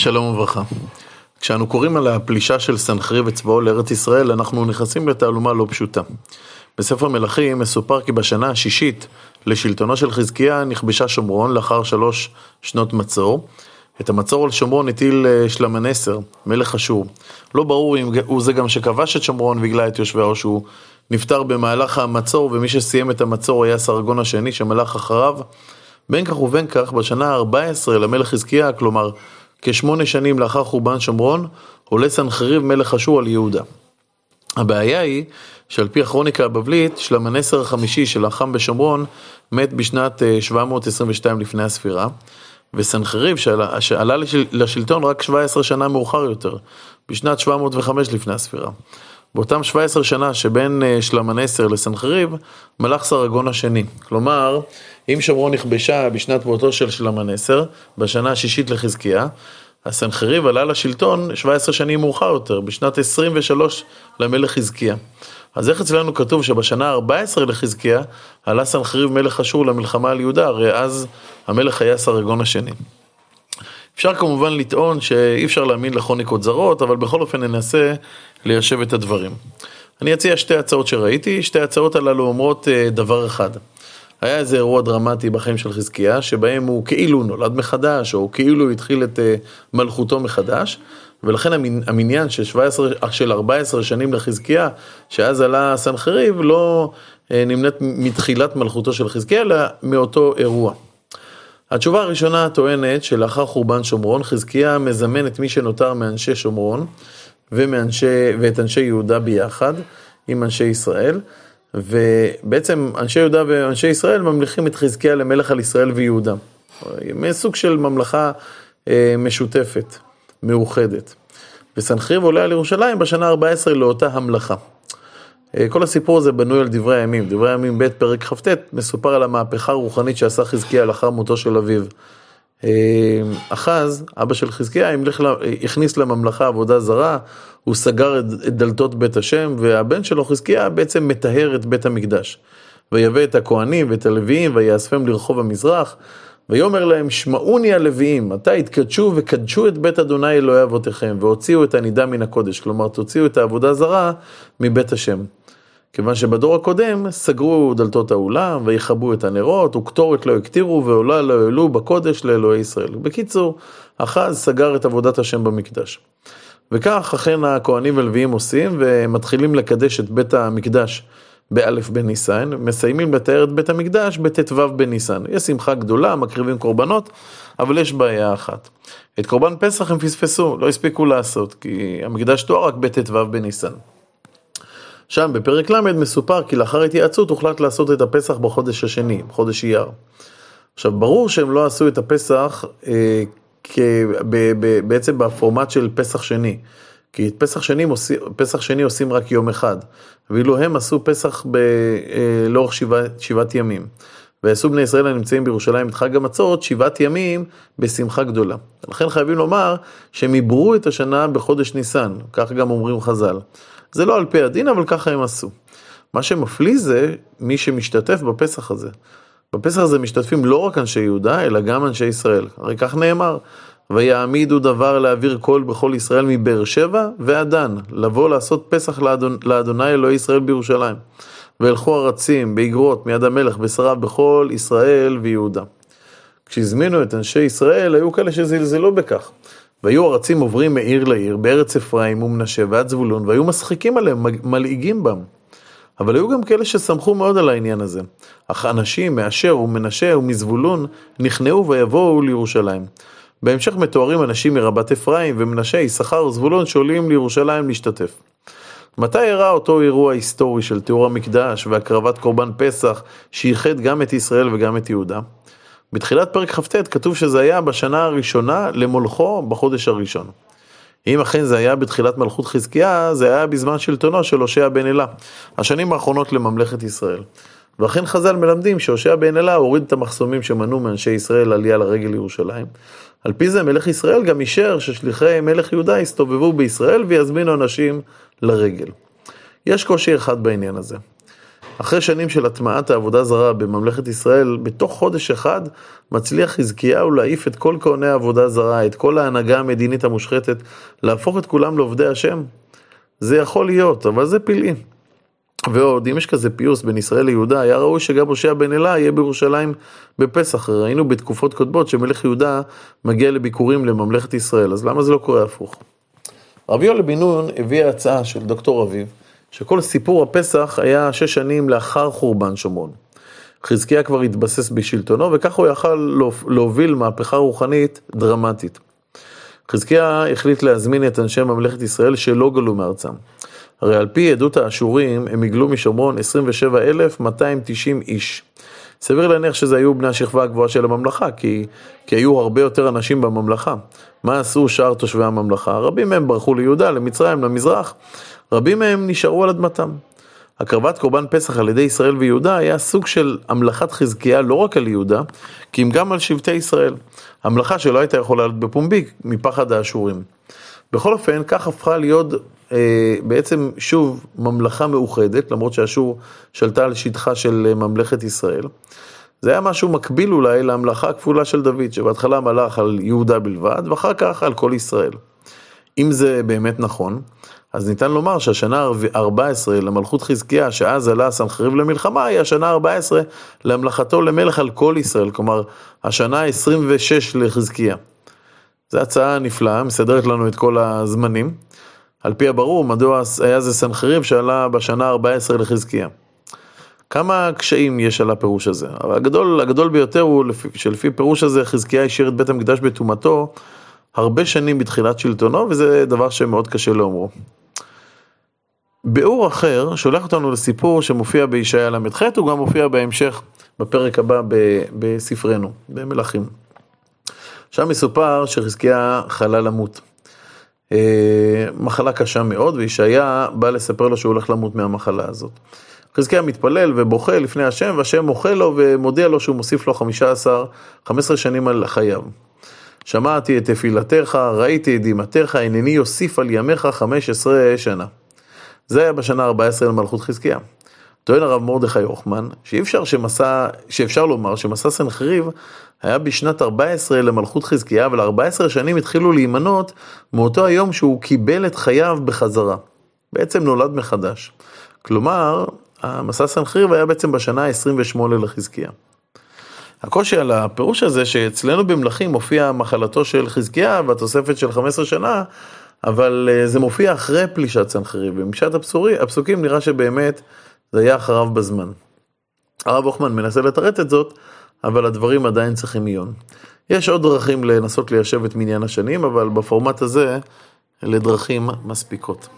שלום וברכה. כשאנו קוראים על הפלישה של סנחריב וצבאו לארץ ישראל, אנחנו נכנסים לתעלומה לא פשוטה. בספר מלכים מסופר כי בשנה השישית לשלטונו של חזקיה נכבשה שומרון לאחר שלוש שנות מצור. את המצור על שומרון הטיל אה, שלמנסר, מלך אשור. לא ברור אם הוא זה גם שכבש את שומרון והגלה את יושביה או שהוא נפטר במהלך המצור, ומי שסיים את המצור היה סרגון השני שמלך אחריו. בין כך ובין כך, בשנה ה-14 למלך חזקיה, כלומר כשמונה שנים לאחר חורבן שומרון, עולה סנחריב מלך אשור על יהודה. הבעיה היא שעל פי הכרוניקה הבבלית, שלמנסר החמישי שלחם בשומרון מת בשנת 722 אה, לפני הספירה, וסנחריב שעלה, שעלה לשלטון רק 17 שנה מאוחר יותר, בשנת 705 לפני הספירה. באותם 17 שנה שבין אה, שלמנסר לסנחריב, מלך סרגון השני. כלומר, אם שומרון נכבשה בשנת מותו של שלמנסר, בשנה השישית לחזקיה, הסנחריב עלה לשלטון 17 שנים מאוחר יותר, בשנת 23 למלך חזקיה. אז איך אצלנו כתוב שבשנה ה-14 לחזקיה עלה סנחריב מלך אשור למלחמה על יהודה, הרי אז המלך היה סרגון השני. אפשר כמובן לטעון שאי אפשר להאמין לכרוניקות זרות, אבל בכל אופן ננסה ליישב את הדברים. אני אציע שתי הצעות שראיתי, שתי הצעות הללו אומרות אה, דבר אחד. היה איזה אירוע דרמטי בחיים של חזקיה, שבהם הוא כאילו נולד מחדש, או כאילו התחיל את אה, מלכותו מחדש, ולכן המניין של, 17, של 14 שנים לחזקיה, שאז עלה סנחריב, לא אה, נמנית מתחילת מלכותו של חזקיה, אלא מאותו אירוע. התשובה הראשונה טוענת שלאחר חורבן שומרון, חזקיה מזמן את מי שנותר מאנשי שומרון ומאנשי, ואת אנשי יהודה ביחד עם אנשי ישראל, ובעצם אנשי יהודה ואנשי ישראל ממליכים את חזקיה למלך על ישראל ויהודה. סוג של ממלכה אה, משותפת, מאוחדת. וסנחריב עולה על ירושלים בשנה ה-14 לאותה המלכה. אה, כל הסיפור הזה בנוי על דברי הימים. דברי הימים ב' פרק כ"ט מסופר על המהפכה הרוחנית שעשה חזקיה לאחר מותו של אביו. אה, אחז, אבא של חזקיה, הכניס לממלכה עבודה זרה, הוא סגר את דלתות בית השם, והבן שלו חזקיה בעצם מטהר את בית המקדש. ויבא את הכהנים ואת הלוויים ויאספם לרחוב המזרח, ויאמר להם שמעוני הלוויים, עתה התקדשו וקדשו את בית אדוני אלוהי אבותיכם, והוציאו את הנידה מן הקודש, כלומר תוציאו את העבודה זרה מבית השם. כיוון שבדור הקודם סגרו דלתות האולם ויכבו את הנרות וקטורת לא הקטירו ועולה לא העלו בקודש לאלוהי ישראל. בקיצור, אחז סגר את עבודת השם במקדש. וכך אכן הכהנים ולוויים עושים ומתחילים לקדש את בית המקדש באלף בניסן, מסיימים לתאר את בית המקדש בט"ו בניסן. יש שמחה גדולה, מקריבים קורבנות, אבל יש בעיה אחת. את קורבן פסח הם פספסו, לא הספיקו לעשות, כי המקדש תואר רק בט"ו בניסן. שם בפרק ל' מסופר כי לאחר התייעצות הוחלט לעשות את הפסח בחודש השני, בחודש אייר. עכשיו ברור שהם לא עשו את הפסח אה, כ, ב, ב, בעצם בפורמט של פסח שני. כי את פסח שני, עושים, פסח שני עושים רק יום אחד, ואילו הם עשו פסח ב, אה, לאורך שבע, שבעת ימים. ועשו בני ישראל הנמצאים בירושלים את חג המצות שבעת ימים בשמחה גדולה. לכן חייבים לומר שהם עברו את השנה בחודש ניסן, כך גם אומרים חז"ל. זה לא על פי הדין, אבל ככה הם עשו. מה שמפליא זה מי שמשתתף בפסח הזה. בפסח הזה משתתפים לא רק אנשי יהודה, אלא גם אנשי ישראל. הרי כך נאמר, ויעמידו דבר להעביר קול בכל ישראל מבאר שבע ועד דן, לבוא לעשות פסח לאדוני אלוהי ישראל בירושלים. וילכו ארצים באגרות מיד המלך בשריו בכל ישראל ויהודה. כשהזמינו את אנשי ישראל, היו כאלה שזלזלו בכך. והיו ארצים עוברים מעיר לעיר, בארץ אפרים ומנשה ועד זבולון, והיו משחיקים עליהם, מלעיגים בם. אבל היו גם כאלה שסמכו מאוד על העניין הזה. אך אנשים מאשר ומנשה ומזבולון נכנעו ויבואו לירושלים. בהמשך מתוארים אנשים מרבת אפרים ומנשה, יששכר וזבולון שעולים לירושלים להשתתף. מתי אירע אותו אירוע היסטורי של תיאור המקדש והקרבת קורבן פסח שאיחד גם את ישראל וגם את יהודה? בתחילת פרק כ"ט כתוב שזה היה בשנה הראשונה למולכו בחודש הראשון. אם אכן זה היה בתחילת מלכות חזקיה, זה היה בזמן שלטונו של הושע בן אלה, השנים האחרונות לממלכת ישראל. ואכן חז"ל מלמדים שהושע בן אלה הוריד את המחסומים שמנעו מאנשי ישראל עלייה לרגל לירושלים. על פי זה מלך ישראל גם אישר ששליחי מלך יהודה יסתובבו בישראל ויזמינו אנשים לרגל. יש קושי אחד בעניין הזה. אחרי שנים של הטמעת העבודה זרה בממלכת ישראל, בתוך חודש אחד מצליח חזקיהו להעיף את כל כהני העבודה זרה, את כל ההנהגה המדינית המושחתת, להפוך את כולם לעובדי השם. זה יכול להיות, אבל זה פלאי. ועוד, אם יש כזה פיוס בין ישראל ליהודה, היה ראוי שגם הושע בן אלה יהיה בירושלים בפסח. ראינו בתקופות קודמות שמלך יהודה מגיע לביקורים לממלכת ישראל, אז למה זה לא קורה הפוך? רבי יואל בן נון הביא הצעה של דוקטור אביב, שכל סיפור הפסח היה שש שנים לאחר חורבן שומרון. חזקיה כבר התבסס בשלטונו, וכך הוא יכל להוביל מהפכה רוחנית דרמטית. חזקיה החליט להזמין את אנשי ממלכת ישראל שלא גלו מארצם. הרי על פי עדות האשורים, הם הגלו משומרון 27,290 איש. סביר להניח שזה היו בני השכבה הגבוהה של הממלכה, כי, כי היו הרבה יותר אנשים בממלכה. מה עשו שאר תושבי הממלכה? רבים מהם ברחו ליהודה, למצרים, למזרח. רבים מהם נשארו על אדמתם. הקרבת קורבן פסח על ידי ישראל ויהודה היה סוג של המלכת חזקיה לא רק על יהודה, כי אם גם על שבטי ישראל. המלאכה שלא הייתה יכולה להיות בפומבי מפחד האשורים. בכל אופן, כך הפכה להיות אה, בעצם שוב ממלכה מאוחדת, למרות שאשור שלטה על שטחה של אה, ממלכת ישראל. זה היה משהו מקביל אולי להמלכה הכפולה של דוד, שבהתחלה מלך על יהודה בלבד, ואחר כך על כל ישראל. אם זה באמת נכון, אז ניתן לומר שהשנה ה-14 למלכות חזקיה, שאז עלה סנחריב למלחמה, היא השנה ה-14 להמלכתו למלך על כל ישראל, כלומר, השנה ה-26 לחזקיה. זו הצעה נפלאה, מסדרת לנו את כל הזמנים. על פי הברור, מדוע היה זה סנחריב שעלה בשנה ה-14 לחזקיה. כמה קשיים יש על הפירוש הזה? אבל הגדול, הגדול ביותר הוא שלפי פירוש הזה חזקיה השאיר את בית המקדש בטומאתו הרבה שנים בתחילת שלטונו, וזה דבר שמאוד קשה לאומרו. ביאור אחר שולח אותנו לסיפור שמופיע בישעיה ל"ח, הוא גם מופיע בהמשך בפרק הבא בספרנו, במלכים. שם מסופר שחזקיה חלה למות. אה, מחלה קשה מאוד, וישעיה בא לספר לו שהוא הולך למות מהמחלה הזאת. חזקיה מתפלל ובוכה לפני השם, והשם מוחה לו ומודיע לו שהוא מוסיף לו 15, 15 שנים על חייו. שמעתי את תפילתך, ראיתי את דמעתך, הנני יוסיף על ימיך 15 שנה. זה היה בשנה ה-14 למלכות חזקיה. טוען הרב מרדכי הוכמן, שאי אפשר שמסע, שאפשר לומר שמסע סנחריב היה בשנת 14 למלכות חזקיה, אבל 14 שנים התחילו להימנות מאותו היום שהוא קיבל את חייו בחזרה. בעצם נולד מחדש. כלומר, המסע סנחריב היה בעצם בשנה ה-28 לחזקיה. הקושי על הפירוש הזה שאצלנו במלכים מופיע מחלתו של חזקיה והתוספת של 15 שנה, אבל אה, זה מופיע אחרי פלישת סנחריב, ובמשעת הפסוקים נראה שבאמת זה היה אחריו בזמן. הרב הוכמן מנסה לתרץ את זאת, אבל הדברים עדיין צריכים עיון. יש עוד דרכים לנסות ליישב את מניין השנים, אבל בפורמט הזה, אלה דרכים מספיקות.